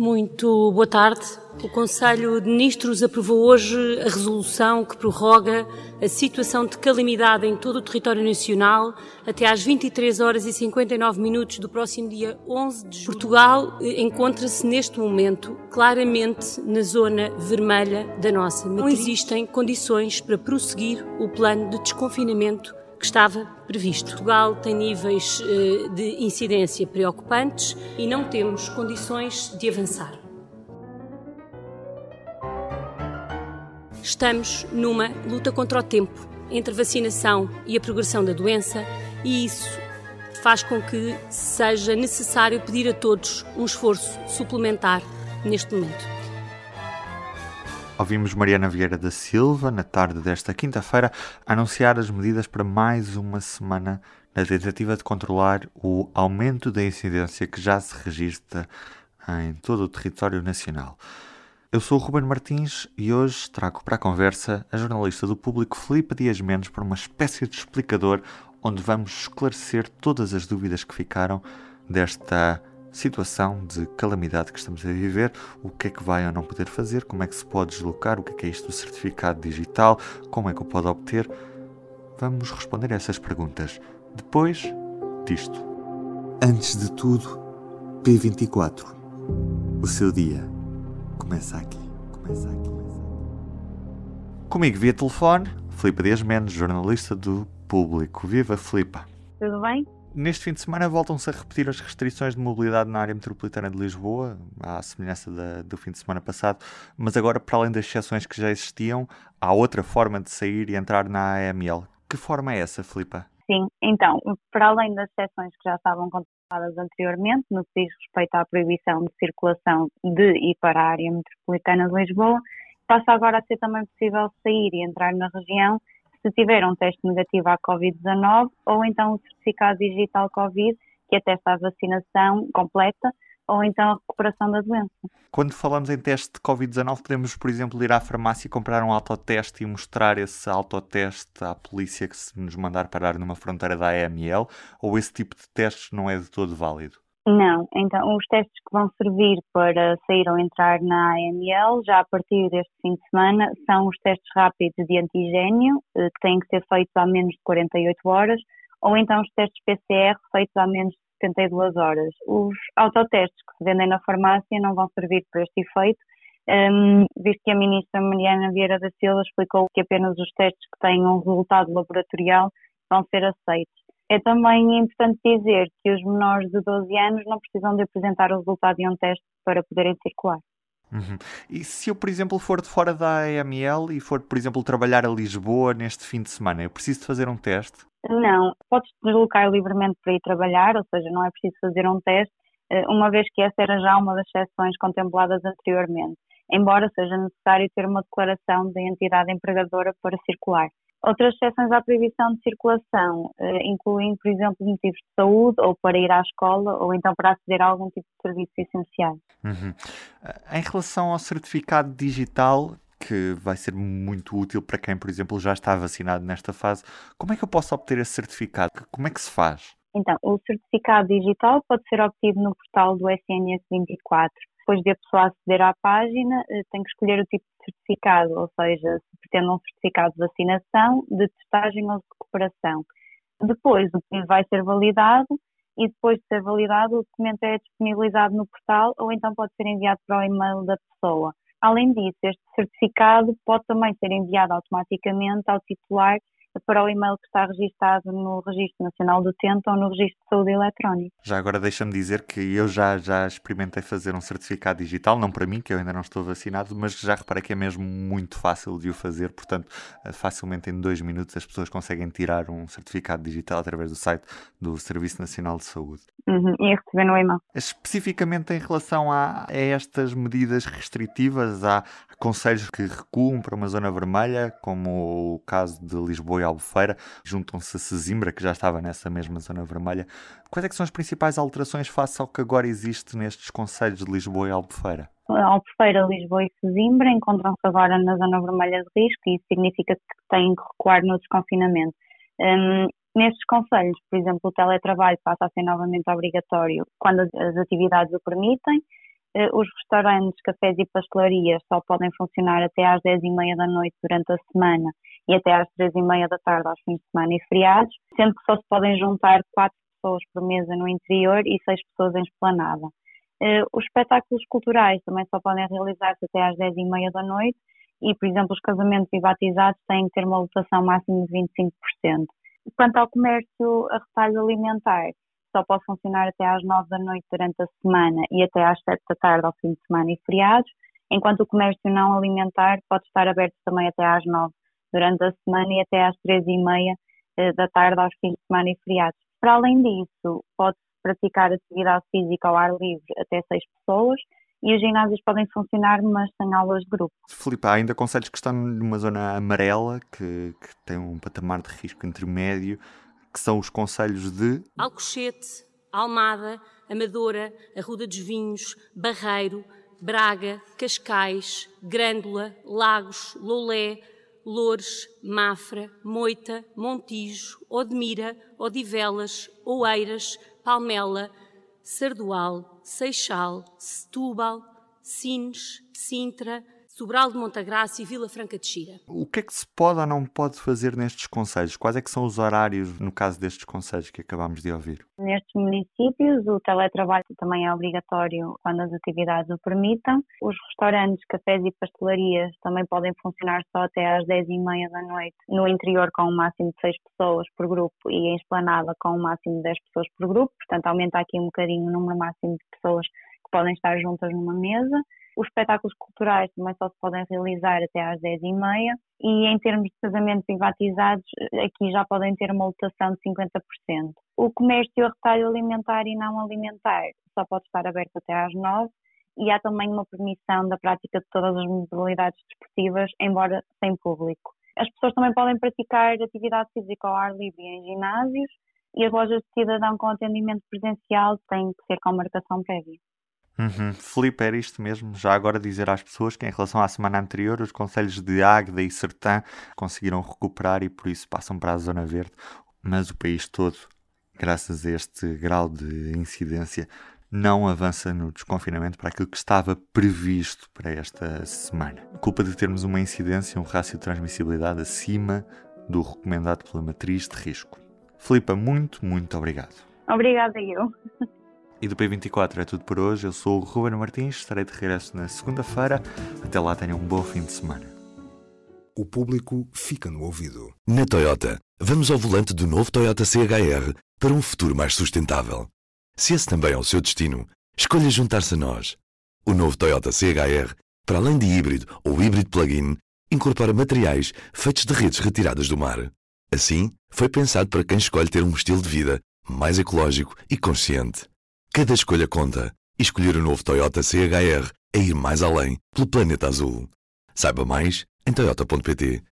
Muito boa tarde. O Conselho de Ministros aprovou hoje a resolução que prorroga a situação de calamidade em todo o território nacional até às 23 horas e 59 minutos do próximo dia 11 de julho. Portugal eh, encontra-se neste momento claramente na zona vermelha da nossa matriz. Não existem condições para prosseguir o plano de desconfinamento que estava previsto. Portugal tem níveis eh, de incidência preocupantes e não temos condições de avançar. Estamos numa luta contra o tempo entre a vacinação e a progressão da doença e isso faz com que seja necessário pedir a todos um esforço suplementar neste momento. Ouvimos Mariana Vieira da Silva, na tarde desta quinta-feira, anunciar as medidas para mais uma semana na tentativa de controlar o aumento da incidência que já se registra em todo o território nacional. Eu sou o Ruben Martins e hoje trago para a conversa a jornalista do público Filipe Dias Mendes para uma espécie de explicador onde vamos esclarecer todas as dúvidas que ficaram desta situação de calamidade que estamos a viver, o que é que vai ou não poder fazer, como é que se pode deslocar, o que é que é isto do certificado digital, como é que o pode obter. Vamos responder a essas perguntas depois disto. Antes de tudo, P24. O seu dia começa aqui. Começa aqui. Comigo via telefone, Filipe Dias Mendes, jornalista do Público. Viva, Filipe. Tudo bem? Neste fim de semana voltam-se a repetir as restrições de mobilidade na área metropolitana de Lisboa, à semelhança da, do fim de semana passado, mas agora, para além das exceções que já existiam, há outra forma de sair e entrar na AML. Que forma é essa, Filipa? Sim, então, para além das exceções que já estavam contempladas anteriormente, no que diz respeito à proibição de circulação de e para a área metropolitana de Lisboa, passa agora a ser também possível sair e entrar na região se tiver um teste negativo à Covid-19 ou então o certificado digital Covid, que atesta a vacinação completa ou então a recuperação da doença. Quando falamos em teste de Covid-19, podemos, por exemplo, ir à farmácia e comprar um autoteste e mostrar esse autoteste à polícia que se nos mandar parar numa fronteira da AML, ou esse tipo de testes não é de todo válido? Não, então os testes que vão servir para sair ou entrar na AML, já a partir deste fim de semana, são os testes rápidos de antigênio, eh, que têm que ser feitos há menos de 48 horas, ou então os testes PCR feitos há menos de 72 horas. Os autotestes que se vendem na farmácia não vão servir para este efeito, um, visto que a ministra Mariana Vieira da Silva explicou que apenas os testes que têm um resultado laboratorial vão ser aceitos. É também importante dizer que os menores de 12 anos não precisam de apresentar o resultado de um teste para poderem circular. Uhum. E se eu, por exemplo, for de fora da AML e for, por exemplo, trabalhar a Lisboa neste fim de semana, eu preciso de fazer um teste? Não, podes deslocar livremente para ir trabalhar, ou seja, não é preciso fazer um teste, eh, uma vez que essa era já uma das exceções contempladas anteriormente, embora seja necessário ter uma declaração da entidade empregadora para circular. Outras exceções à proibição de circulação eh, incluem, por exemplo, motivos de saúde ou para ir à escola ou então para aceder a algum tipo de serviço essencial. Uhum. Eh, em relação ao certificado digital, que vai ser muito útil para quem, por exemplo, já está vacinado nesta fase, como é que eu posso obter esse certificado? Como é que se faz? Então, o certificado digital pode ser obtido no portal do SNS 24 depois de a pessoa aceder à página, eh, tem que escolher o tipo de certificado, ou seja, pretende um certificado de vacinação, de testagem ou de recuperação. Depois, o pedido vai ser validado e depois de ser validado, o documento é disponibilizado no portal ou então pode ser enviado para o e-mail da pessoa. Além disso, este certificado pode também ser enviado automaticamente ao titular para o e-mail que está registado no Registro Nacional do Utente ou no Registro de Saúde Eletrónico. Já agora deixa-me dizer que eu já, já experimentei fazer um certificado digital, não para mim, que eu ainda não estou vacinado, mas já reparei que é mesmo muito fácil de o fazer, portanto, eh, facilmente em dois minutos as pessoas conseguem tirar um certificado digital através do site do Serviço Nacional de Saúde. Uhum, e receber no e-mail. Especificamente em relação a, a estas medidas restritivas, há conselhos que recuam para uma zona vermelha, como o caso de Lisboa e Albufeira, juntam-se a Sesimbra, que já estava nessa mesma zona vermelha. Quais é que são as principais alterações face ao que agora existe nestes conselhos de Lisboa e Albufeira? Albufeira, Lisboa e Sesimbra encontram-se agora na zona vermelha de risco e isso significa que têm que recuar no desconfinamento. Um, Nestes conselhos, por exemplo, o teletrabalho passa a ser novamente obrigatório quando as atividades o permitem. Eh, os restaurantes, cafés e pastelarias só podem funcionar até às 10 e meia da noite durante a semana e até às 3 e meia da tarde aos fins de semana e feriados, sendo que só se podem juntar 4 pessoas por mesa no interior e 6 pessoas em esplanada. Eh, os espetáculos culturais também só podem realizar-se até às 10 e meia da noite e, por exemplo, os casamentos e batizados têm que ter uma lotação máxima de 25%. Quanto ao comércio a retalho alimentar, só pode funcionar até às 9 da noite durante a semana e até às 7 da tarde ao fim de semana e feriados, enquanto o comércio não alimentar pode estar aberto também até às 9 durante a semana e até às 3 e meia eh, da tarde aos fins de semana e feriados. Para além disso, pode-se praticar atividade física ao ar livre até 6 pessoas, e os ginásios podem funcionar, mas sem aulas de grupo. Filipe, há ainda conselhos que estão numa zona amarela, que, que tem um patamar de risco intermédio, que são os conselhos de Alcochete, Almada, Amadora, Arruda dos Vinhos, Barreiro, Braga, Cascais, Grândola, Lagos, Lolé, Loures, Mafra, Moita, Montijo, Odmira, Odivelas, Oeiras, Palmela, Sardual, Seixal, Setúbal, Sines, Sintra, Sobral de Montagraça e Vila Franca de Xira. O que é que se pode ou não pode fazer nestes conselhos? Quais é que são os horários, no caso destes conselhos que acabámos de ouvir? Nestes municípios, o teletrabalho também é obrigatório quando as atividades o permitam. Os restaurantes, cafés e pastelarias também podem funcionar só até às 10h30 da noite, no interior com um máximo de 6 pessoas por grupo e em esplanada com um máximo de 10 pessoas por grupo. Portanto, aumenta aqui um bocadinho o número máximo de pessoas que podem estar juntas numa mesa. Os espetáculos culturais também só se podem realizar até às 10h30 e em termos de casamentos privatizados, aqui já podem ter uma lotação de 50%. O comércio retalho alimentar e não alimentar só pode estar aberto até às 9 e há também uma permissão da prática de todas as modalidades desportivas, embora sem público. As pessoas também podem praticar atividade física ao ar livre em ginásios e as lojas de cidadão com atendimento presencial têm que ser com marcação prévia. Uhum. Filipe, era isto mesmo. Já agora dizer às pessoas que, em relação à semana anterior, os conselhos de Águeda e Sertã conseguiram recuperar e por isso passam para a Zona Verde. Mas o país todo, graças a este grau de incidência, não avança no desconfinamento para aquilo que estava previsto para esta semana. Culpa de termos uma incidência, um rácio de transmissibilidade acima do recomendado pela matriz de risco. Filipa, muito, muito obrigado. Obrigada eu. E do P24 é tudo por hoje. Eu sou o Ruben Martins, estarei de regresso na segunda-feira. Até lá tenham um bom fim de semana. O público fica no ouvido. Na Toyota, vamos ao volante do novo Toyota CHR para um futuro mais sustentável. Se esse também é o seu destino, escolha juntar-se a nós. O novo Toyota CHR, para além de híbrido ou híbrido plug-in, incorpora materiais feitos de redes retiradas do mar. Assim, foi pensado para quem escolhe ter um estilo de vida mais ecológico e consciente. Cada escolha conta. E escolher o novo Toyota CHR é ir mais além pelo planeta azul. Saiba mais em toyota.pt